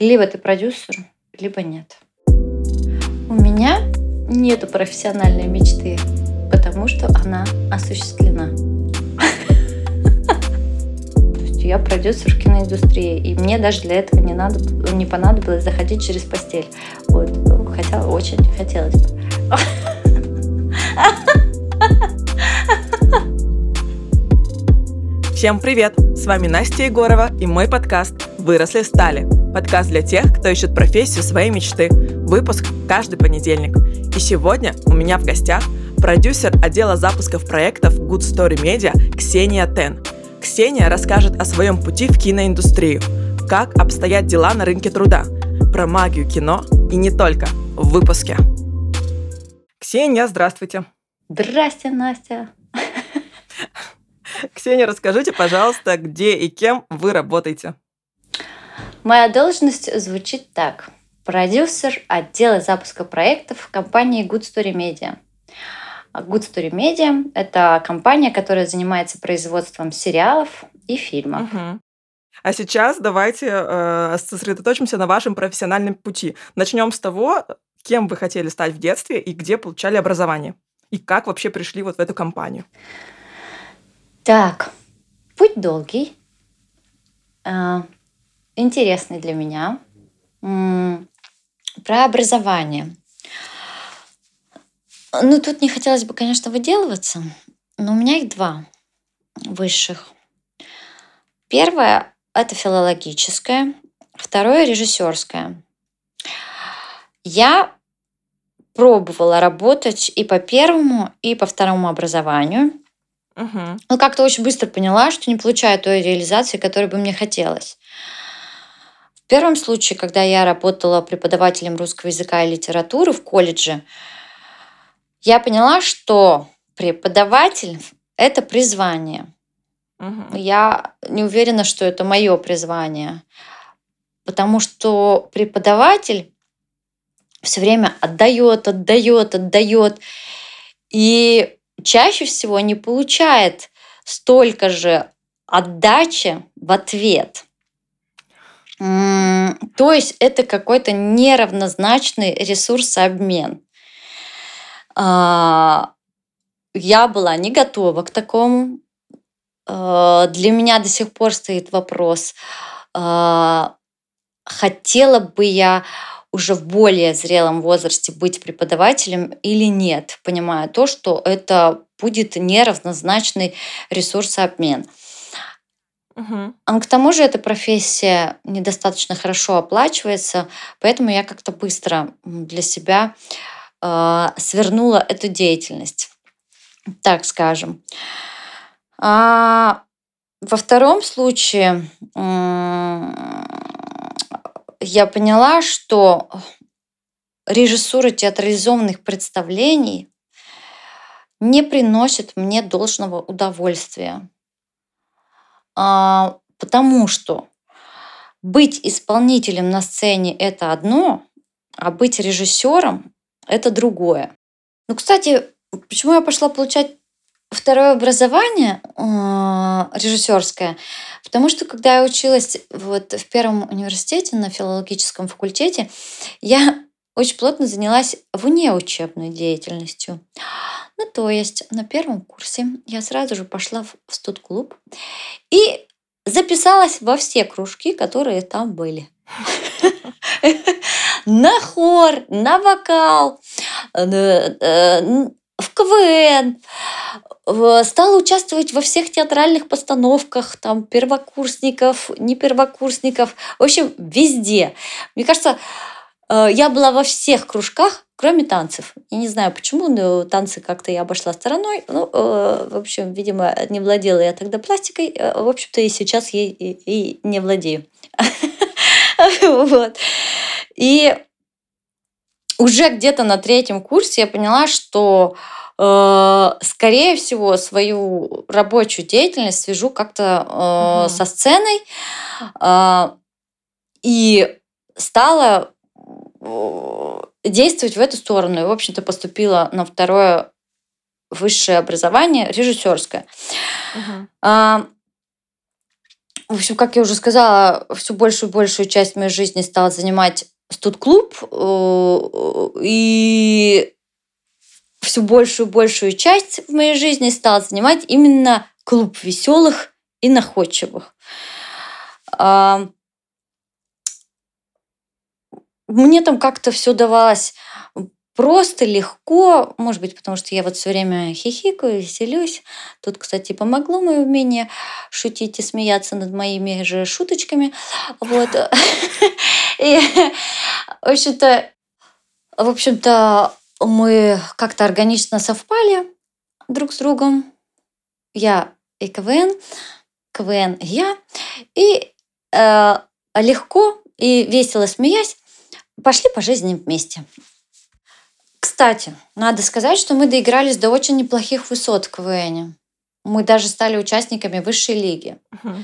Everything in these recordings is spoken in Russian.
Либо ты продюсер, либо нет. У меня нету профессиональной мечты, потому что она осуществлена. Я продюсер в киноиндустрии, и мне даже для этого не, надо, не понадобилось заходить через постель. Вот. Хотя очень хотелось бы. Всем привет! С вами Настя Егорова и мой подкаст «Выросли стали». Подкаст для тех, кто ищет профессию своей мечты. Выпуск каждый понедельник. И сегодня у меня в гостях продюсер отдела запусков проектов Good Story Media Ксения Тен. Ксения расскажет о своем пути в киноиндустрию, как обстоят дела на рынке труда, про магию кино и не только в выпуске. Ксения, здравствуйте. Здрасте, Настя. Ксения, расскажите, пожалуйста, где и кем вы работаете? Моя должность звучит так. Продюсер отдела запуска проектов в компании Good Story Media. Good Story Media – это компания, которая занимается производством сериалов и фильмов. Угу. А сейчас давайте э, сосредоточимся на вашем профессиональном пути. Начнем с того, кем вы хотели стать в детстве и где получали образование. И как вообще пришли вот в эту компанию. Так, путь долгий, э, интересный для меня. Про образование. Ну, тут не хотелось бы, конечно, выделываться, но у меня их два высших. Первое – это филологическое, второе – режиссерское. Я пробовала работать и по первому, и по второму образованию – Угу. Но как-то очень быстро поняла, что не получаю той реализации, которой бы мне хотелось. В первом случае, когда я работала преподавателем русского языка и литературы в колледже, я поняла, что преподаватель – это призвание. Угу. Я не уверена, что это мое призвание, потому что преподаватель все время отдает, отдает, отдает. И чаще всего не получает столько же отдачи в ответ. То есть это какой-то неравнозначный ресурсообмен. А, я была не готова к такому. А, для меня до сих пор стоит вопрос, а, хотела бы я уже в более зрелом возрасте быть преподавателем или нет, понимая то, что это будет неравнозначный ресурсообмен. Угу. А к тому же эта профессия недостаточно хорошо оплачивается, поэтому я как-то быстро для себя э, свернула эту деятельность, так скажем. А во втором случае я поняла, что режиссура театрализованных представлений не приносит мне должного удовольствия. А, потому что быть исполнителем на сцене – это одно, а быть режиссером – это другое. Ну, кстати, почему я пошла получать второе образование а, режиссерское, потому что когда я училась вот в первом университете на филологическом факультете, я очень плотно занялась внеучебной деятельностью. Ну, то есть на первом курсе я сразу же пошла в студ-клуб и записалась во все кружки, которые там были. На хор, на вокал, э, э, в КВН, стала участвовать во всех театральных постановках, там, первокурсников, не первокурсников, в общем, везде. Мне кажется, я была во всех кружках, кроме танцев. Я не знаю почему, но танцы как-то я обошла стороной. Ну, э, в общем, видимо, не владела я тогда пластикой. Э, в общем-то, и сейчас ей и не владею. Вот. И уже где-то на третьем курсе я поняла, что э, скорее всего свою рабочую деятельность свяжу как-то э, угу. со сценой э, и стала э, действовать в эту сторону. И, в общем-то, поступила на второе высшее образование режиссерское. Угу. в общем, как я уже сказала, всю большую большую часть моей жизни стала занимать студ-клуб. Э, и всю большую большую часть в моей жизни стал занимать именно клуб веселых и находчивых. Мне там как-то все давалось просто, легко, может быть, потому что я вот все время хихикаю, веселюсь. Тут, кстати, помогло мое умение шутить и смеяться над моими же шуточками. Вот. И, в общем-то, в общем-то, мы как-то органично совпали друг с другом. Я и КВН, КВН я. И э, легко и весело смеясь, пошли по жизни вместе. Кстати, надо сказать, что мы доигрались до очень неплохих высот в КВН. Мы даже стали участниками высшей лиги. Угу.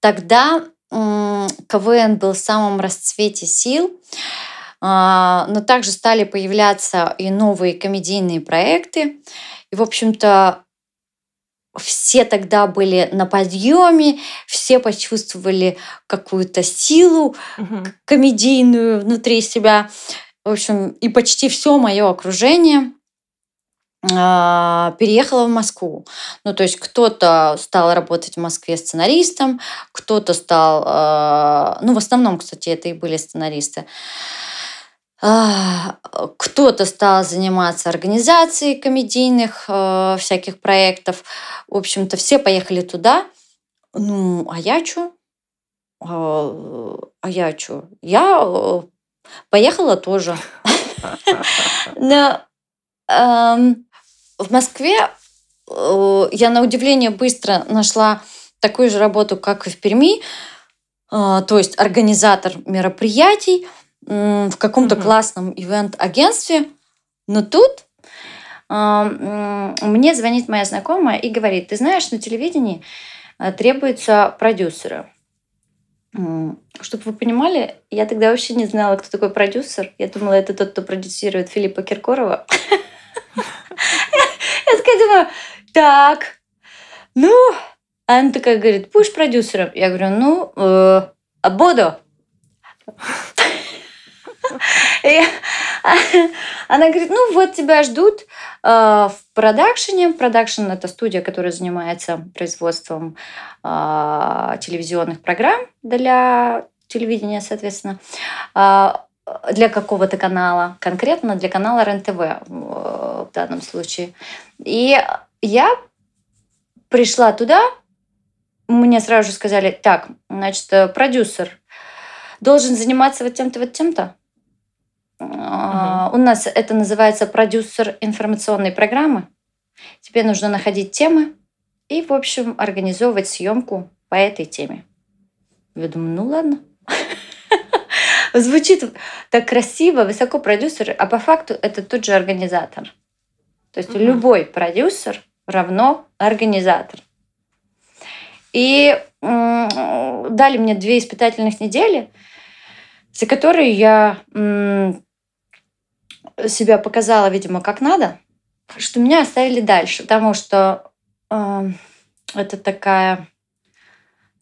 Тогда КВН был в самом расцвете сил, а, но также стали появляться и новые комедийные проекты. И, в общем-то, все тогда были на подъеме, все почувствовали какую-то силу угу. комедийную внутри себя. В общем, и почти все мое окружение а, переехала в Москву. Ну, то есть кто-то стал работать в Москве сценаристом, кто-то стал, а, ну, в основном, кстати, это и были сценаристы, кто-то стал заниматься организацией комедийных всяких проектов. В общем-то, все поехали туда. Ну, а я что? А я что? Я э, поехала тоже. Но эм, в Москве э, я на удивление быстро нашла такую же работу, как и в Перми, э, то есть организатор мероприятий в каком-то mm-hmm. классном ивент-агентстве. Но тут э, мне звонит моя знакомая и говорит, ты знаешь, на телевидении требуются продюсеры. Чтобы вы понимали, я тогда вообще не знала, кто такой продюсер. Я думала, это тот, кто продюсирует Филиппа Киркорова. Я такая думаю, так, ну, она такая говорит, будешь продюсером? Я говорю, ну, э, буду. она говорит, ну вот тебя ждут э, в продакшене. Продакшн – это студия, которая занимается производством э, телевизионных программ для телевидения, соответственно. Э, для какого-то канала, конкретно для канала РЕН-ТВ в данном случае. И я пришла туда, мне сразу же сказали, так, значит, продюсер должен заниматься вот тем-то, вот тем-то. Угу. У нас это называется продюсер информационной программы. Тебе нужно находить темы и, в общем, организовывать съемку по этой теме. Я думаю, ну ладно. Звучит так красиво, высоко продюсер, а по факту это тот же организатор. То есть угу. любой продюсер равно организатор. И дали мне две испытательных недели, за которые я себя показала, видимо, как надо, что меня оставили дальше, потому что э, это такая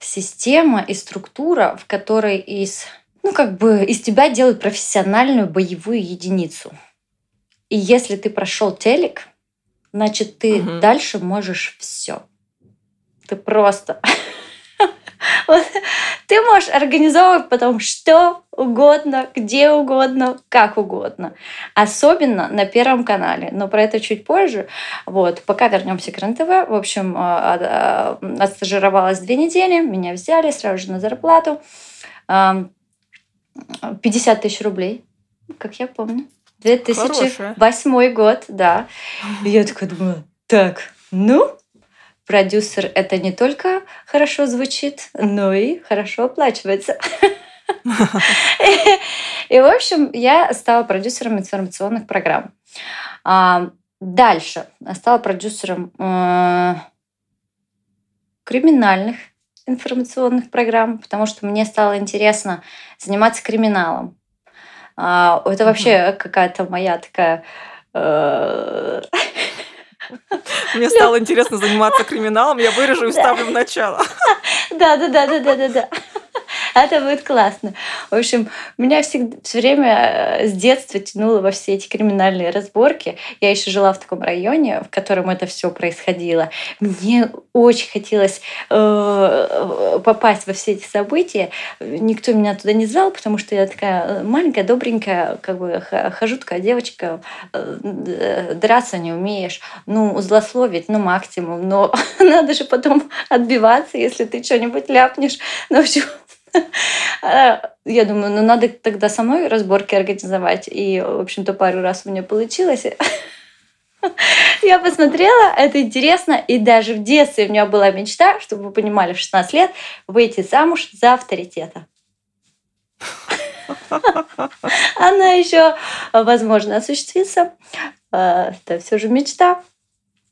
система и структура, в которой из ну, как бы из тебя делают профессиональную боевую единицу. И если ты прошел телек, значит, ты угу. дальше можешь все. Ты просто ты можешь организовывать потом что угодно, где угодно, как угодно. Особенно на Первом канале. Но про это чуть позже. Вот. Пока вернемся к РЕН-ТВ. В общем, а, а, отстажировалась две недели. Меня взяли сразу же на зарплату. 50 тысяч рублей, как я помню. 2008 Хорошая. год, да. И я такая думаю, так, ну, продюсер это не только хорошо звучит, но и хорошо оплачивается. И, в общем, я стала продюсером информационных программ. А, дальше стала продюсером э, криминальных информационных программ, потому что мне стало интересно заниматься криминалом. А, это вообще какая-то моя такая э, Мне стало интересно заниматься криминалом, я вырежу и вставлю в начало. Да, да, да, да, да, да, да. Это будет классно. В общем, меня всегда все время э, с детства тянуло во все эти криминальные разборки. Я еще жила в таком районе, в котором это все происходило. Мне очень хотелось э, попасть во все эти события. Никто меня туда не звал, потому что я такая маленькая, добренькая, как бы хожу такая девочка, э, драться не умеешь, ну, злословить, ну, максимум, но надо же потом отбиваться, если ты что-нибудь ляпнешь. Ну, в общем, я думаю, ну надо тогда со мной разборки организовать. И, в общем-то, пару раз у меня получилось. Я посмотрела, это интересно, и даже в детстве у меня была мечта, чтобы вы понимали, в 16 лет выйти замуж за авторитета. Она еще, возможно, осуществится. А, это все же мечта.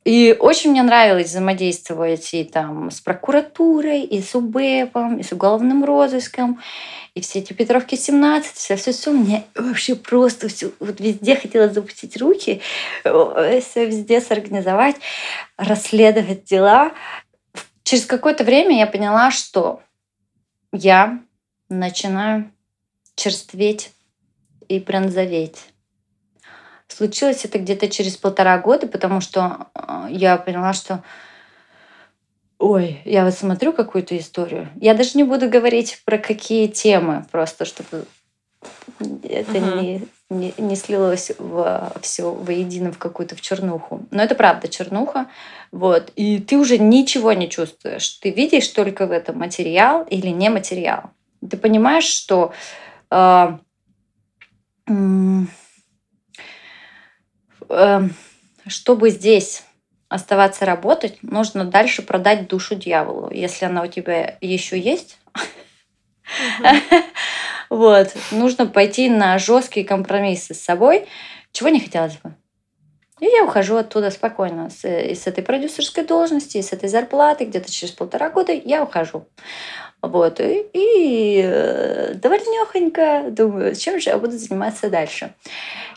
И очень мне нравилось взаимодействовать и там с прокуратурой, и с УБЭПом, и с уголовным розыском, и все эти Петровки 17, все, все, все. Мне вообще просто все, вот везде хотелось запустить руки, все везде сорганизовать, расследовать дела. Через какое-то время я поняла, что я начинаю черстветь и бронзоветь. Случилось это где-то через полтора года, потому что э, я поняла, что Ой, я вот смотрю какую-то историю. Я даже не буду говорить про какие темы, просто чтобы это uh-huh. не, не, не слилось в все воедино в какую-то в чернуху. Но это правда чернуха. Вот. И ты уже ничего не чувствуешь. Ты видишь только в этом материал или не материал. Ты понимаешь, что э, Эм, чтобы здесь оставаться работать, нужно дальше продать душу дьяволу, если она у тебя еще есть. Вот. Нужно пойти на жесткие компромиссы с собой, чего не хотелось бы. И я ухожу оттуда спокойно. С, и с этой продюсерской должности, и с этой зарплаты. Где-то через полтора года я ухожу. Вот. И, и э, довольнёхонько думаю, чем же я буду заниматься дальше.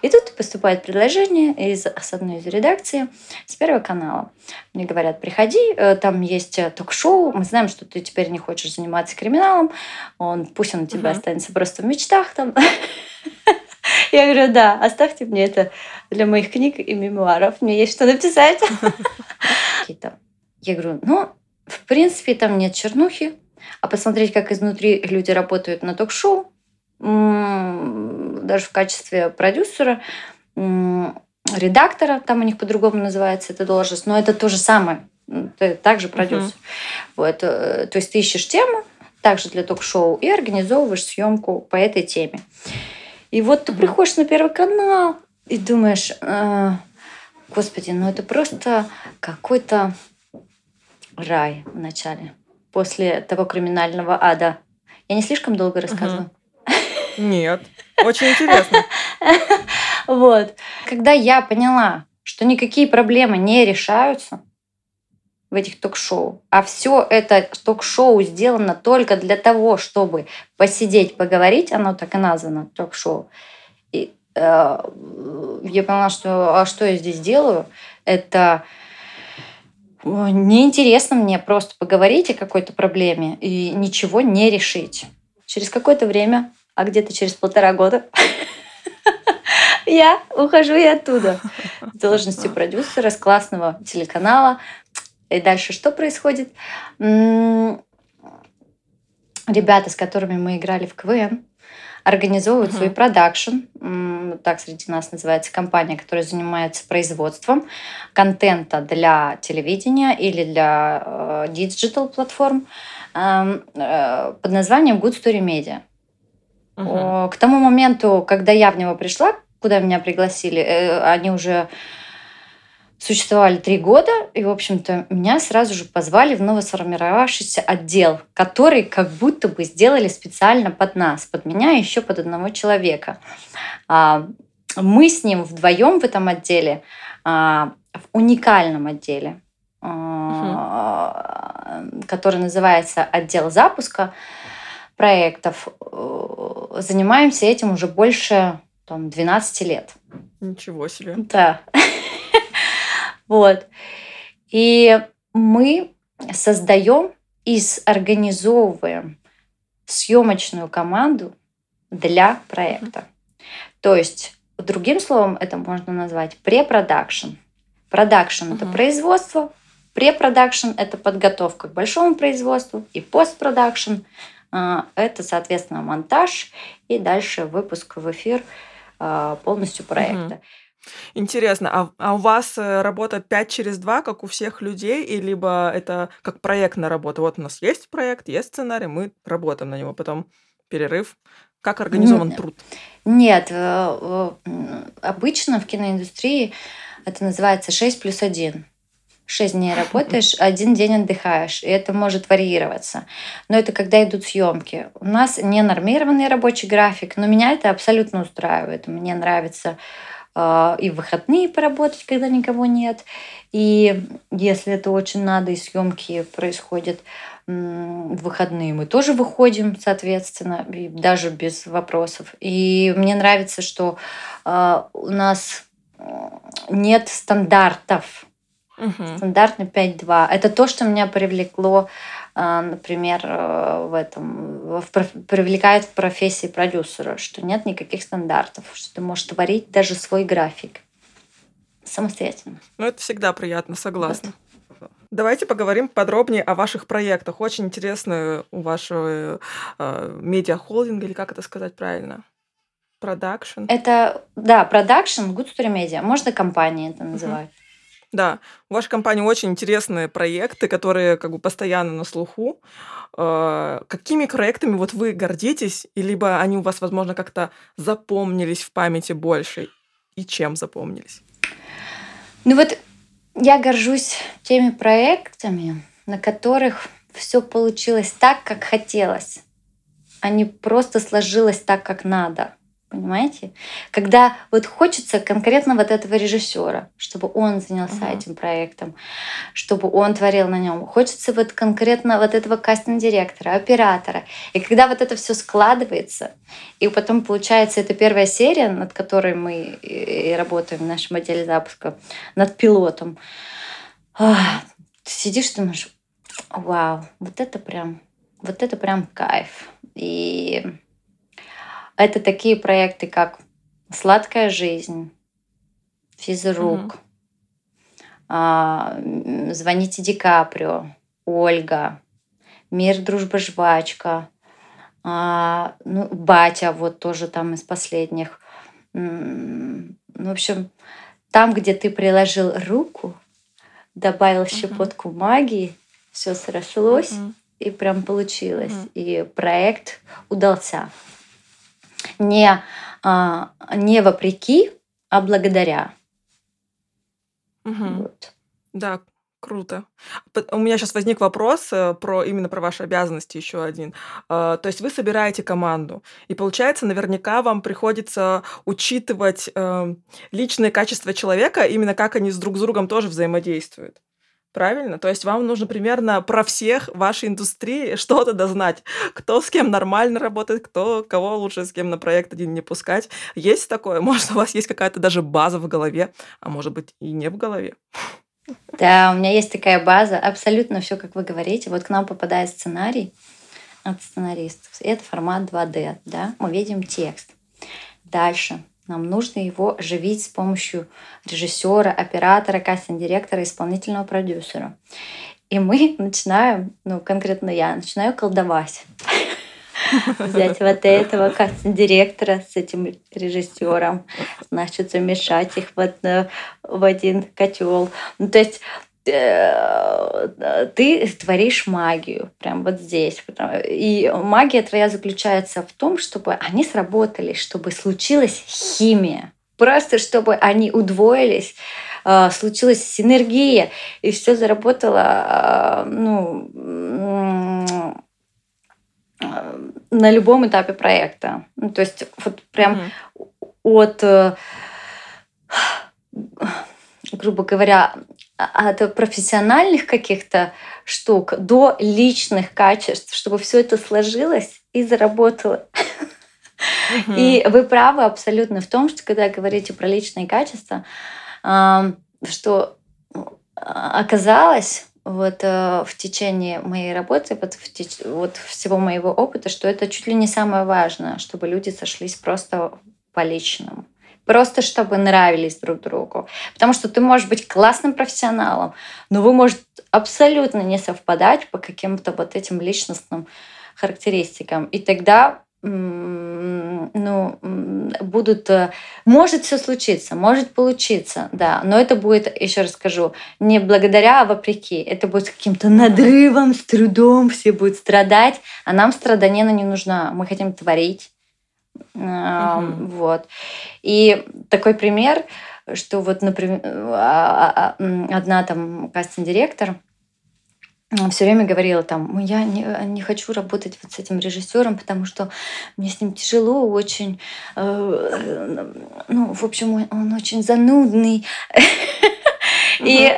И тут поступает предложение из, с одной из редакций с Первого канала. Мне говорят, приходи, э, там есть э, ток-шоу, мы знаем, что ты теперь не хочешь заниматься криминалом, он, пусть он у тебя угу. останется просто в мечтах там. Я говорю, да, оставьте мне это для моих книг и мемуаров, мне есть что написать. Я говорю, ну, в принципе, там нет чернухи, а посмотреть, как изнутри люди работают на ток-шоу, даже в качестве продюсера, редактора, там у них по-другому называется эта должность, но это то же самое, ты также продюсер. Uh-huh. Вот, э, то есть ты ищешь тему, также для ток-шоу, и организовываешь съемку по этой теме. И вот ты приходишь на Первый канал и думаешь, э, господи, ну это просто какой-то рай в начале после того криминального ада. Я не слишком долго рассказываю? Нет, очень интересно. Вот. Когда я поняла, что никакие проблемы не решаются в этих ток-шоу, а все это ток-шоу сделано только для того, чтобы посидеть, поговорить, оно так и названо ток-шоу. И э, я поняла, что а что я здесь делаю? Это неинтересно мне просто поговорить о какой-то проблеме и ничего не решить. Через какое-то время, а где-то через полтора года, я ухожу и оттуда. С должности продюсера с классного телеканала. И дальше что происходит? Ребята, с которыми мы играли в КВН, организовывают uh-huh. свой продакшн. Так среди нас называется компания, которая занимается производством контента для телевидения или для digital э, платформ эм, э, под названием Good Story Media. Uh-huh. К тому моменту, когда я в него пришла, куда меня пригласили, э, они уже существовали три года, и, в общем-то, меня сразу же позвали в новосформировавшийся отдел, который как будто бы сделали специально под нас, под меня и еще под одного человека. А, мы с ним вдвоем в этом отделе, а, в уникальном отделе, угу. который называется отдел запуска проектов, занимаемся этим уже больше там, 12 лет. Ничего себе. Да. Вот. И мы создаем и организовываем съемочную команду для проекта. То есть, другим словом, это можно назвать препродакшн. Продакшн это производство, препродакшн это подготовка к большому производству, и постпродакшн а, это, соответственно, монтаж и дальше выпуск в эфир а, полностью проекта. Uh-huh. Интересно, а, а у вас э, работа 5 через 2, как у всех людей, и либо это как проектная работа? Вот у нас есть проект, есть сценарий, мы работаем на него, потом перерыв. Как организован труд? Нет, э, обычно в киноиндустрии это называется 6 плюс 1. 6 дней работаешь, один день отдыхаешь, и это может варьироваться. Но это когда идут съемки. У нас не нормированный рабочий график, но меня это абсолютно устраивает. Мне нравится и в выходные поработать, когда никого нет. И если это очень надо, и съемки происходят в выходные, мы тоже выходим, соответственно, даже без вопросов. И мне нравится, что а, у нас нет стандартов. Угу. Стандартный 5-2. Это то, что меня привлекло а, например, э, в этом в, привлекает в профессии продюсера, что нет никаких стандартов, что ты можешь творить даже свой график самостоятельно. Ну, это всегда приятно, согласна. Вот. Давайте поговорим подробнее о ваших проектах. Очень интересно у вашего э, медиахолдинга, или как это сказать правильно? Продакшн. Это, да, продакшн, Good Story Media. Можно компании это называть. Uh-huh. Да, у вашей компании очень интересные проекты, которые как бы постоянно на слуху. Э, какими проектами вот вы гордитесь, и либо они у вас, возможно, как-то запомнились в памяти больше, и чем запомнились? Ну вот я горжусь теми проектами, на которых все получилось так, как хотелось, а не просто сложилось так, как надо. Понимаете? Когда вот хочется конкретно вот этого режиссера, чтобы он занялся uh-huh. этим проектом, чтобы он творил на нем. Хочется вот конкретно вот этого кастинг-директора, оператора. И когда вот это все складывается, и потом получается это первая серия, над которой мы и работаем в нашем отделе запуска, над пилотом, ты сидишь думаешь, вау, вот это прям, вот это прям кайф. И это такие проекты, как «Сладкая жизнь», «Физрук», угу. «Звоните Ди Каприо», «Ольга», «Мир, дружба, жвачка», а, ну, «Батя», вот тоже там из последних. Ну, в общем, там, где ты приложил руку, добавил щепотку магии, все срослось uh-huh. и прям получилось. Uh-huh. И проект удался не, а, не вопреки, а благодаря. Угу. Вот. Да, Круто. У меня сейчас возник вопрос э, про именно про ваши обязанности еще один. А, то есть вы собираете команду, и получается, наверняка вам приходится учитывать э, личные качества человека, именно как они с друг с другом тоже взаимодействуют. Правильно? То есть вам нужно примерно про всех вашей индустрии что-то дознать. Кто с кем нормально работает, кто кого лучше с кем на проект один не пускать. Есть такое? Может, у вас есть какая-то даже база в голове, а может быть и не в голове? Да, у меня есть такая база. Абсолютно все, как вы говорите. Вот к нам попадает сценарий от сценаристов. Это формат 2D. Да? Мы видим текст. Дальше нам нужно его оживить с помощью режиссера, оператора, кастинг-директора, исполнительного продюсера. И мы начинаем, ну, конкретно я, начинаю колдовать. Взять вот этого кастинг-директора с этим режиссером, значит, замешать их в, в один котел. Ну, то есть ты творишь магию прям вот здесь. И магия твоя заключается в том, чтобы они сработали, чтобы случилась химия. Просто чтобы они удвоились, э, случилась синергия, и все заработало э, ну, на любом этапе проекта. Ну, то есть вот прям mm-hmm. от грубо говоря, от профессиональных каких-то штук до личных качеств, чтобы все это сложилось и заработало. И вы правы абсолютно в том, что когда говорите про личные качества, что оказалось вот э, в течение моей работы, вот, в теч... вот всего моего опыта, что это чуть ли не самое важное, чтобы люди сошлись просто по личному. Просто чтобы нравились друг другу. Потому что ты можешь быть классным профессионалом, но вы можете абсолютно не совпадать по каким-то вот этим личностным характеристикам. И тогда ну, будут... Э, может все случиться, может получиться, да, но это будет, еще раз скажу, не благодаря, а вопреки. Это будет каким-то надрывом, с трудом, все будут страдать, а нам страдания не нужна. Мы хотим творить. Угу. Вот. И такой пример, что вот, например, а, а, одна там кастинг-директор, все время говорила там, я не, не хочу работать вот с этим режиссером, потому что мне с ним тяжело очень. Э, ну, в общем, он, он очень занудный. И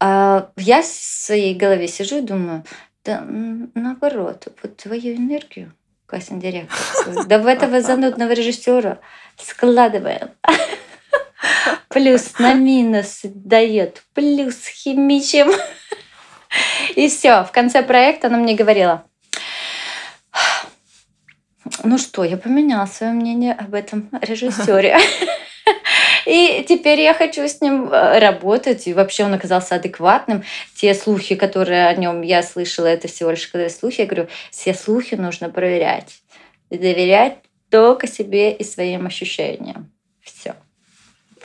а я в своей голове сижу и думаю, да наоборот, вот твою энергию, кастинг директор, да в этого занудного режиссера складываем плюс на минус дает, плюс химичим. И все, в конце проекта она мне говорила, ну что, я поменяла свое мнение об этом режиссере. И теперь я хочу с ним э, работать. И вообще он оказался адекватным. Те слухи, которые о нем я слышала, это всего лишь когда слухи. Я говорю, все слухи нужно проверять. И доверять только себе и своим ощущениям. Все.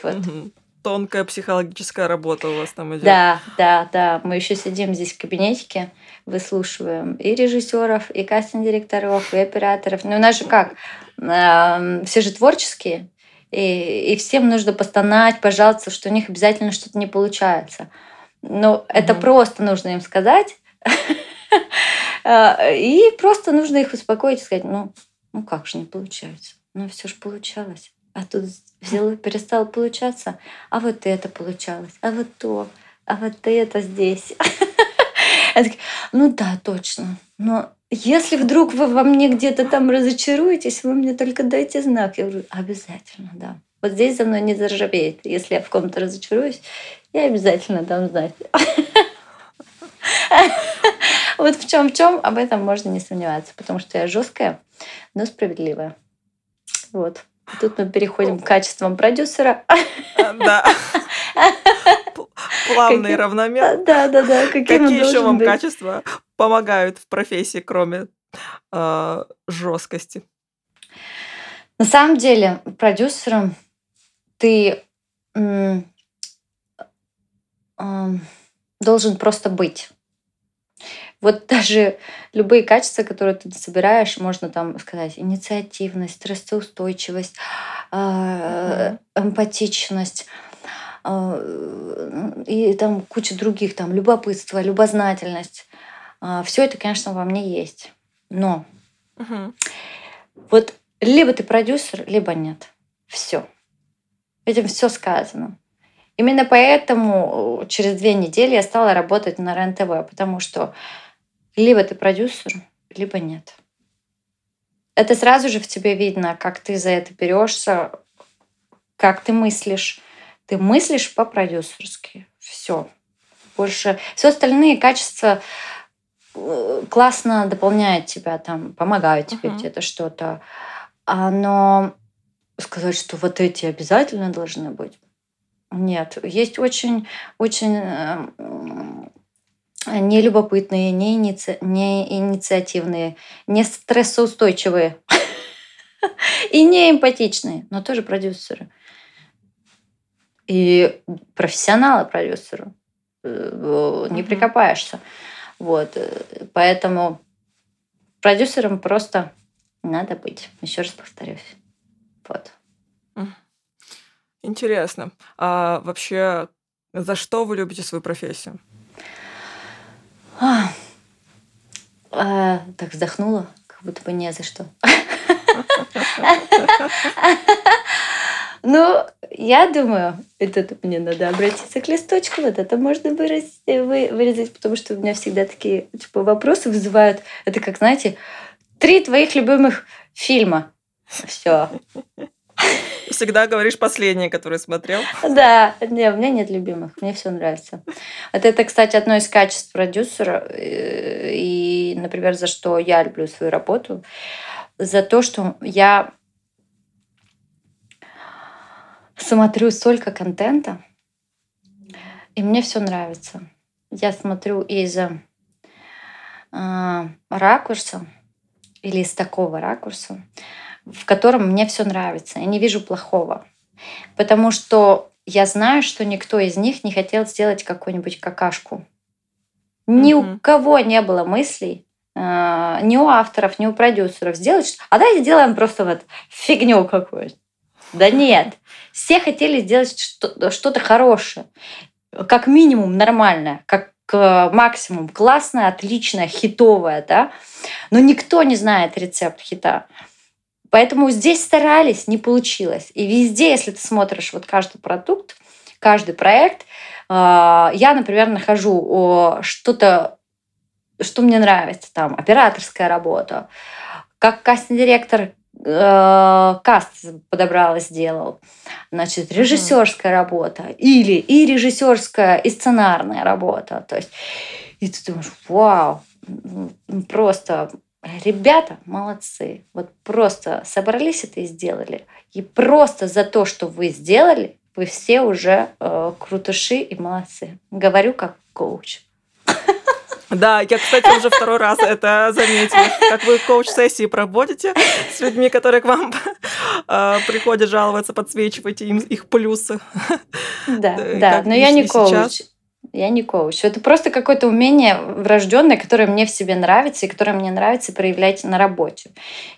Вот. Угу. Тонкая психологическая работа у вас там идет. Да, да, да. Мы еще сидим здесь в кабинетике, выслушиваем и режиссеров, и кастинг-директоров, и операторов. Ну, у нас же как? Все же творческие, и, и всем нужно постонать, пожаловаться, что у них обязательно что-то не получается. Но это просто нужно им сказать. А, и просто нужно их успокоить и сказать, ну, ну как же не получается? Ну, все же получалось а тут взяло, перестало получаться, а вот это получалось, а вот то, а вот это здесь. Ну да, точно. Но если вдруг вы во мне где-то там разочаруетесь, вы мне только дайте знак. Я говорю, обязательно, да. Вот здесь за мной не заржавеет. Если я в ком-то разочаруюсь, я обязательно дам знать. Вот в чем в чем об этом можно не сомневаться, потому что я жесткая, но справедливая. Вот. Тут мы переходим к качествам продюсера. Да. Плавный равномер. Да, да, да. Какие еще вам качества помогают в профессии, кроме э, жесткости? На самом деле, продюсером ты должен просто быть. Вот даже любые качества, которые ты собираешь, можно там сказать инициативность, стрессоустойчивость, а, эмпатичность а, и там куча других, там любопытство, любознательность. А, Все это, конечно, во мне есть. Но угу. вот либо ты продюсер, либо нет. Все. Этим все сказано. Именно поэтому через две недели я стала работать на РЕН-ТВ, потому что либо ты продюсер, либо нет. Это сразу же в тебе видно, как ты за это берешься, как ты мыслишь. Ты мыслишь по-продюсерски. Все. Больше. Все остальные качества э, классно дополняют тебя, там, помогают тебе uh-huh. где-то что-то. А, но сказать, что вот эти обязательно должны быть. Нет, есть очень, очень э, не любопытные, не, иници... не инициативные, не стрессоустойчивые и не эмпатичные, но тоже продюсеры. И профессионалы продюсеры. Э, не прикопаешься. Вот. Э, поэтому продюсером просто надо быть. Еще раз повторюсь. Вот. Интересно. А вообще, за что вы любите свою профессию? А, а, так вздохнула, как будто бы не за что. Ну, я думаю, это мне надо обратиться к листочку, вот это можно вырезать, вырезать, потому что у меня всегда такие типа, вопросы вызывают. Это как, знаете, три твоих любимых фильма. Все. Всегда говоришь последнее, которое смотрел. Да, не, у меня нет любимых, мне все нравится. Вот это, кстати, одно из качеств продюсера. Э, и, например, за что я люблю свою работу, за то, что я смотрю столько контента, и мне все нравится. Я смотрю из э, ракурса или из такого ракурса, в котором мне все нравится. Я не вижу плохого. Потому что я знаю, что никто из них не хотел сделать какую-нибудь какашку. Ни mm-hmm. у кого не было мыслей, э, ни у авторов, ни у продюсеров сделать, а давайте сделаем просто вот фигню какую-то. Да нет. Все хотели сделать что-то хорошее. Как минимум нормальное, как максимум классное, отличное, хитовое, да. Но никто не знает рецепт хита. Поэтому здесь старались, не получилось. И везде, если ты смотришь вот каждый продукт, каждый проект, а, я, например, нахожу что-то, что мне нравится, там, операторская работа, как кастинг-директор э, каст подобрал и сделал. Значит, режиссерская mm-hmm. работа или и режиссерская, и сценарная работа. То есть, и ты думаешь, вау, просто Ребята молодцы. Вот просто собрались это и сделали. И просто за то, что вы сделали, вы все уже э, крутыши и молодцы. Говорю как коуч. Да, я, кстати, уже второй раз это заметила. Как вы коуч-сессии проводите с людьми, которые к вам э, приходят жаловаться, подсвечиваете им их плюсы. Да, да, но я не коуч. Я не коуч. Это просто какое-то умение врожденное, которое мне в себе нравится и которое мне нравится проявлять на работе.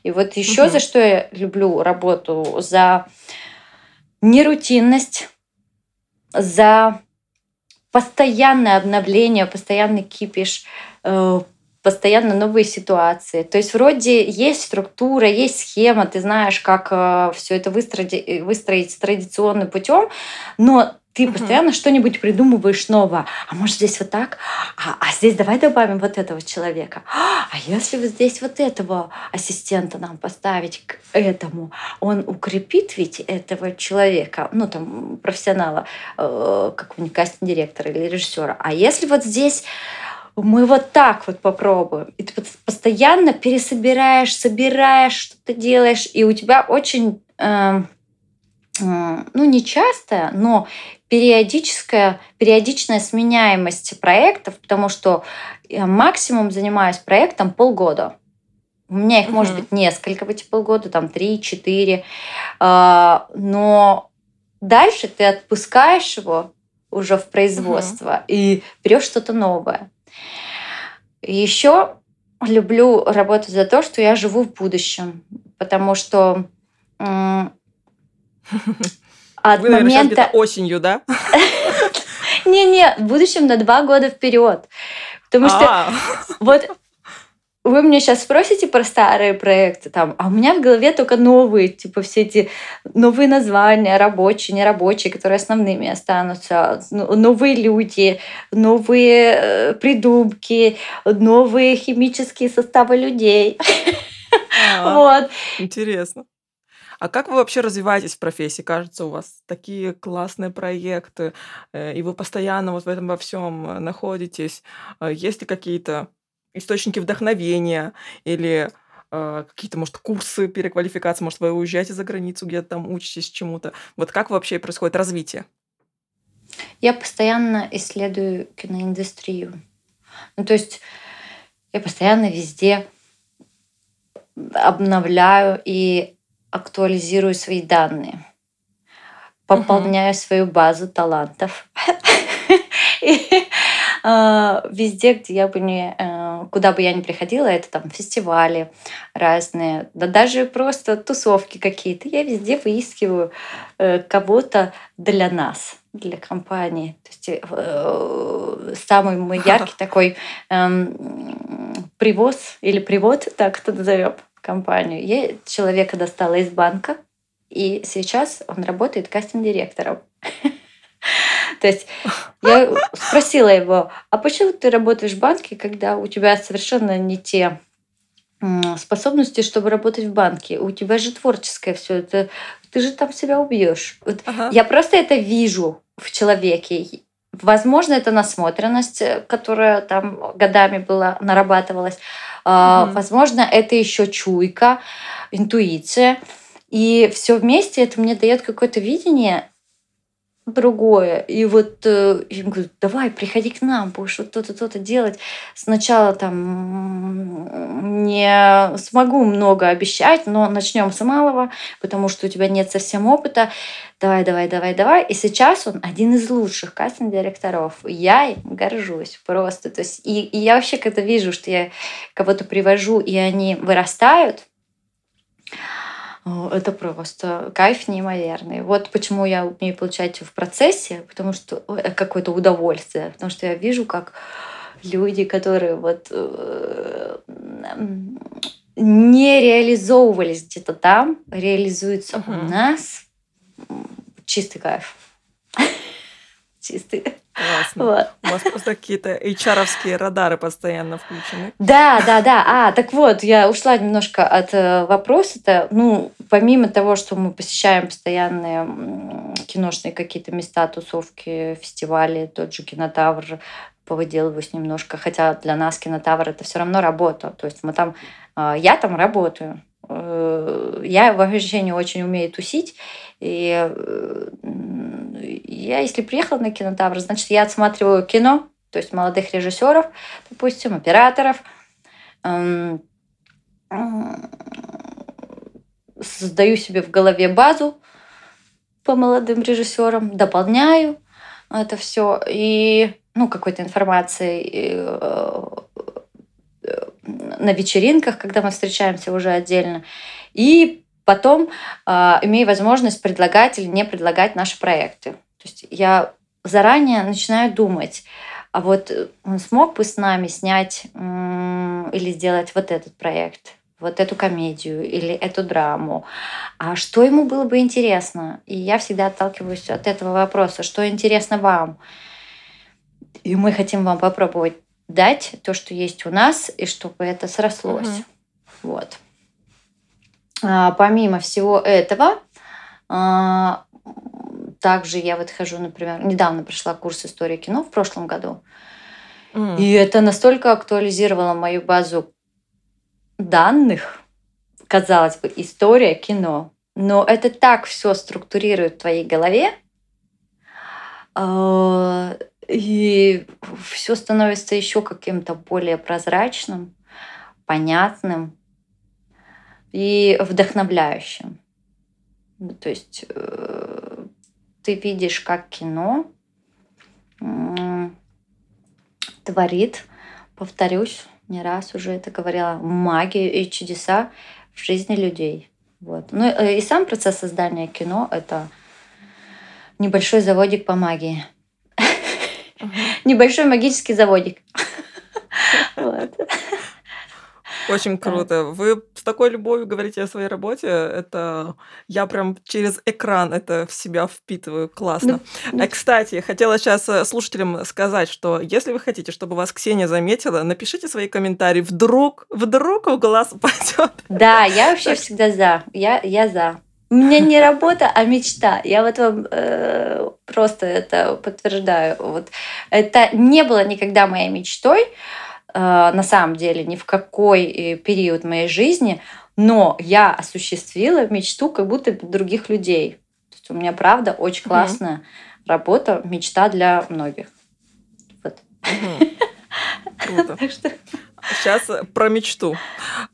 И вот еще угу. за что я люблю работу, за нерутинность, за постоянное обновление, постоянный кипиш, э, постоянно новые ситуации. То есть вроде есть структура, есть схема, ты знаешь, как э, все это выстроить, выстроить традиционным путем, но ты угу. постоянно что-нибудь придумываешь новое. А может здесь вот так? А, а здесь давай добавим вот этого человека. А если вот здесь вот этого ассистента нам поставить к этому, он укрепит ведь этого человека, ну там профессионала, э, какого-нибудь кастинг-директора или режиссера. А если вот здесь мы вот так вот попробуем. И ты постоянно пересобираешь, собираешь, что-то делаешь, и у тебя очень, э, ну не часто, но периодическая, периодичная сменяемость проектов, потому что я максимум занимаюсь проектом полгода. У меня их угу. может быть несколько в эти полгода, там три-четыре. А, но дальше ты отпускаешь его уже в производство угу. и берешь что-то новое. Еще люблю работать за то, что я живу в будущем, потому что от Вы, наверное, момента... осенью, да? Не-не, в будущем на два года вперед. Потому что а. вот вы меня сейчас спросите про старые проекты, там, а у меня в голове только новые, типа все эти новые названия, рабочие, нерабочие, которые основными останутся, новые люди, новые э, придумки, новые химические составы людей. А, вот. Интересно. А как вы вообще развиваетесь в профессии? Кажется, у вас такие классные проекты, э, и вы постоянно вот в этом во всем э, находитесь. Э, есть ли какие-то источники вдохновения или какие-то, может, курсы переквалификации, может, вы уезжаете за границу, где-то там учитесь чему-то. Вот как вообще происходит развитие? Я постоянно исследую киноиндустрию. Ну, то есть я постоянно везде обновляю и актуализирую свои данные, пополняю uh-huh. свою базу талантов. И а, везде, где я бы не, э, куда бы я ни приходила, это там фестивали разные, да даже просто тусовки какие-то, я везде выискиваю э, кого-то для нас, для компании. То есть э, самый мой яркий такой эм, привоз или привод, так кто назовем, компанию. Я человека достала из банка, и сейчас он работает кастинг-директором. То есть я спросила его, а почему ты работаешь в банке, когда у тебя совершенно не те способности, чтобы работать в банке. У тебя же творческое все это. Ты же там себя убьешь. Вот ага. Я просто это вижу в человеке. Возможно, это насмотренность, э, которая там годами была, нарабатывалась. Угу. Возможно, это еще чуйка, интуиция. И все вместе это мне дает какое-то видение другое. И вот э, я говорю, давай, приходи к нам, будешь вот то-то, то-то делать. Сначала там не смогу много обещать, но начнем с малого, потому что у тебя нет совсем опыта. Давай, давай, давай, давай. И сейчас он один из лучших кастинг-директоров. Я горжусь просто. То есть, и, и я вообще, когда вижу, что я кого-то привожу, и они вырастают, это просто кайф неимоверный. Вот почему я умею получать в процессе, потому что какое-то удовольствие, потому что я вижу, как люди, которые вот э, не реализовывались где-то там, реализуются uh-huh. у нас. Чистый кайф. Чистый. Классно. Вот. У вас просто какие-то HR-овские радары постоянно включены. Да, да, да. А, так вот, я ушла немножко от э, вопроса-то. Ну, помимо того, что мы посещаем постоянные киношные какие-то места, тусовки, фестивали, тот же кинотавр, повыделываюсь немножко. Хотя для нас кинотавр это все равно работа. То есть мы там, э, я там работаю. Э, я вообще не очень умею тусить. И я, если приехала на кинотавр, значит, я отсматриваю кино, то есть молодых режиссеров, допустим, операторов, эм, создаю себе в голове базу по молодым режиссерам, дополняю это все и ну какой-то информацией э, на вечеринках, когда мы встречаемся уже отдельно, и потом э, имею возможность предлагать или не предлагать наши проекты. То есть я заранее начинаю думать, а вот он смог бы с нами снять или сделать вот этот проект, вот эту комедию или эту драму. А что ему было бы интересно? И я всегда отталкиваюсь от этого вопроса, что интересно вам? И мы хотим вам попробовать дать то, что есть у нас, и чтобы это срослось. Угу. Вот. А, помимо всего этого, а, также я вот хожу, например, недавно прошла курс истории кино в прошлом году. Mm. И это настолько актуализировало мою базу данных. Казалось бы, история кино. Но это так все структурирует в твоей голове. И все становится еще каким-то более прозрачным, понятным и вдохновляющим. То есть э, ты видишь, как кино творит, повторюсь, не раз уже это говорила, магию и чудеса в жизни людей. Вот. Ну э, и сам процесс создания кино — это небольшой заводик по магии. Небольшой магический заводик. Очень круто. Вы с такой любовью говорите о своей работе. Это я прям через экран это в себя впитываю. Классно. Ну, Кстати, хотела сейчас э, слушателям сказать, что если вы хотите, чтобы вас Ксения заметила, напишите свои комментарии. Вдруг, вдруг в глаз упадет. Да, я вообще всегда за. Я, я за. У меня не работа, а мечта. Я вот вам э, просто это подтверждаю. Вот это не было никогда моей мечтой. Э, на самом деле ни в какой э, период моей жизни, но я осуществила мечту как будто других людей. То есть у меня, правда, очень классная угу. работа, мечта для многих. Вот. Угу. Круто. Сейчас про мечту.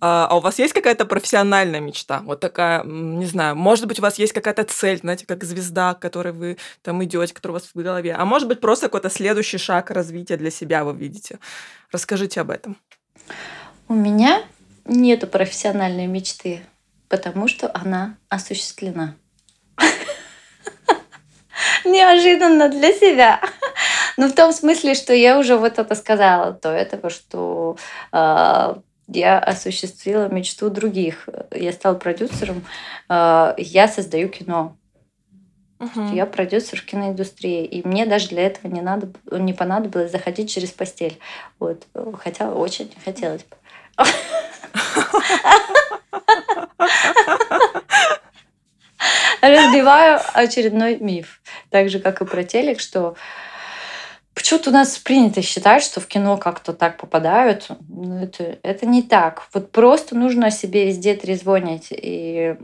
А, а у вас есть какая-то профессиональная мечта? Вот такая, не знаю, может быть, у вас есть какая-то цель, знаете, как звезда, к которой вы там идете, которая у вас в голове. А может быть, просто какой-то следующий шаг развития для себя вы видите. Расскажите об этом. У меня нету профессиональной мечты, потому что она осуществлена. Неожиданно для себя. Ну, в том смысле, что я уже вот это сказала до этого, что э, я осуществила мечту других. Я стала продюсером, э, я создаю кино. Угу. Я продюсер в киноиндустрии, и мне даже для этого не надо, не понадобилось заходить через постель. Вот, хотя очень хотелось бы. Разбиваю очередной миф. Так же, как и про телек, что Почему-то у нас принято считать, что в кино как-то так попадают. Но это, это не так. Вот просто нужно о себе везде трезвонить. И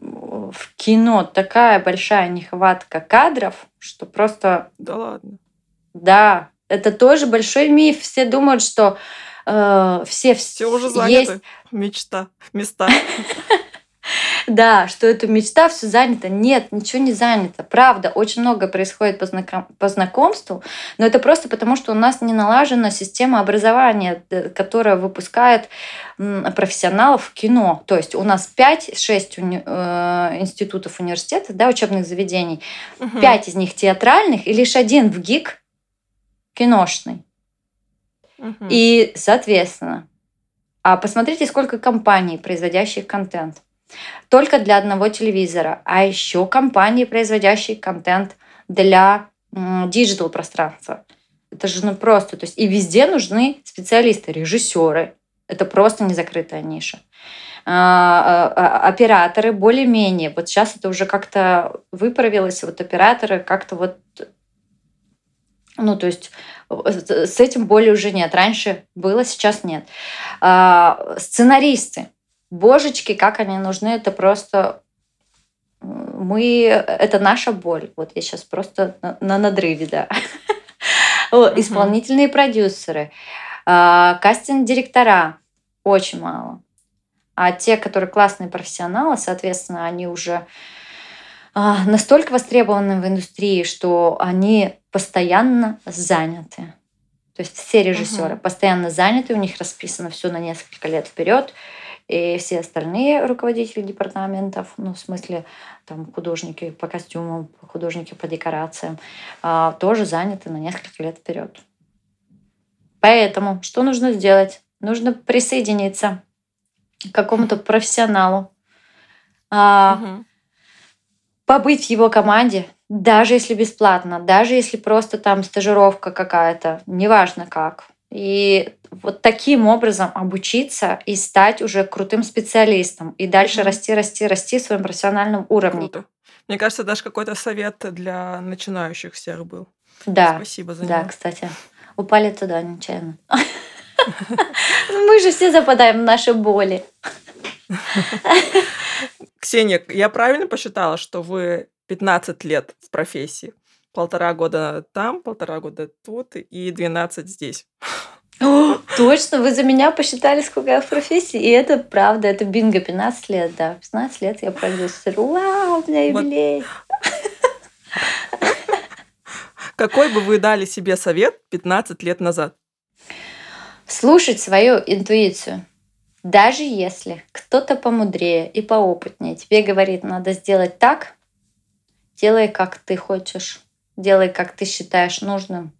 в кино такая большая нехватка кадров, что просто... Да ладно. Да, это тоже большой миф. Все думают, что э, все, все уже заняты. Есть... Мечта, места. Да, что это мечта, все занято. Нет, ничего не занято. Правда, очень много происходит по, знаком, по знакомству, но это просто потому, что у нас не налажена система образования, которая выпускает профессионалов в кино. То есть у нас 5-6 уни- э, институтов университетов, да, учебных заведений, угу. 5 из них театральных и лишь один в ГИК киношный. Угу. И, соответственно, а посмотрите, сколько компаний, производящих контент только для одного телевизора, а еще компании, производящие контент для digital пространства. Это же ну просто, то есть и везде нужны специалисты, режиссеры. Это просто не закрытая ниша. А, а, а, операторы более-менее. Вот сейчас это уже как-то выправилось. Вот операторы как-то вот ну, то есть с этим более уже нет. Раньше было, сейчас нет. Сценаристы божечки, как они нужны, это просто мы, это наша боль. Вот я сейчас просто на, на надрыве, да. Исполнительные продюсеры, а, кастинг-директора очень мало. А те, которые классные профессионалы, соответственно, они уже а, настолько востребованы в индустрии, что они постоянно заняты. То есть все режиссеры uh-huh. постоянно заняты, у них расписано все на несколько лет вперед и все остальные руководители департаментов, ну, в смысле, там, художники по костюмам, художники по декорациям, а, тоже заняты на несколько лет вперед. Поэтому что нужно сделать? Нужно присоединиться к какому-то профессионалу, угу. побыть в его команде, даже если бесплатно, даже если просто там стажировка какая-то, неважно как. И вот таким образом обучиться и стать уже крутым специалистом. И дальше mm-hmm. расти, расти, расти в своем профессиональном уровне. Круто. Мне кажется, даже какой-то совет для начинающих всех был. Да. Спасибо за него. Да, кстати. Упали туда нечаянно. Мы же все западаем в наши боли. Ксения, я правильно посчитала, что вы 15 лет в профессии? Полтора года там, полтора года тут и 12 здесь. О, точно, вы за меня посчитали, сколько я в профессии. И это правда, это бинго, 15 лет, да. 15 лет я продюсер. Вау, у меня юбилей. Какой бы вы дали себе совет 15 лет назад? Слушать свою интуицию. Даже если кто-то помудрее и поопытнее тебе говорит, надо сделать так, делай, как ты хочешь, делай, как ты считаешь нужным,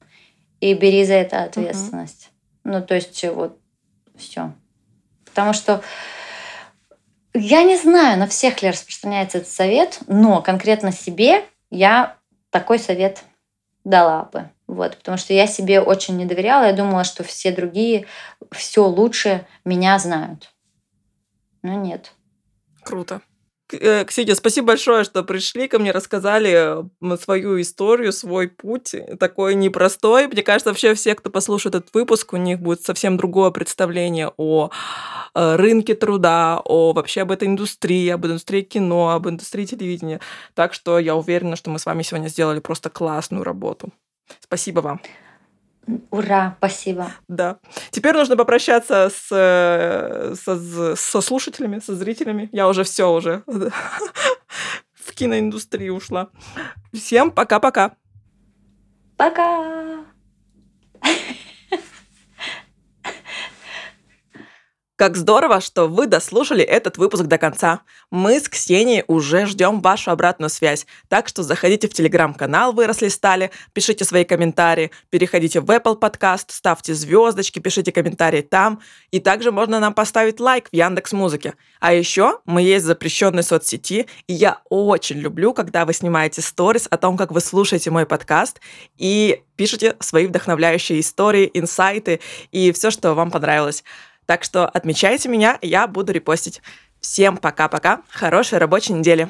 и бери за это ответственность. Ну, то есть вот все. Потому что я не знаю, на всех ли распространяется этот совет, но конкретно себе я такой совет дала бы. Вот, потому что я себе очень не доверяла. Я думала, что все другие все лучше меня знают. Но нет. Круто. Э, Ксения, спасибо большое, что пришли ко мне, рассказали свою историю, свой путь такой непростой. Мне кажется, вообще все, кто послушает этот выпуск, у них будет совсем другое представление о э, рынке труда, о вообще об этой индустрии, об индустрии кино, об индустрии телевидения. Так что я уверена, что мы с вами сегодня сделали просто классную работу. Спасибо вам. Ура, спасибо. Да. Теперь нужно попрощаться с, э, со, со слушателями, со зрителями. Я уже все уже в киноиндустрию ушла. Всем пока-пока. Пока. Как здорово, что вы дослушали этот выпуск до конца. Мы с Ксенией уже ждем вашу обратную связь, так что заходите в телеграм-канал «Выросли стали», пишите свои комментарии, переходите в Apple Podcast, ставьте звездочки, пишите комментарии там, и также можно нам поставить лайк в Яндекс Музыке. А еще мы есть в запрещенной соцсети, и я очень люблю, когда вы снимаете сторис о том, как вы слушаете мой подкаст, и пишите свои вдохновляющие истории, инсайты и все, что вам понравилось. Так что отмечайте меня, я буду репостить. Всем пока-пока, хорошей рабочей недели.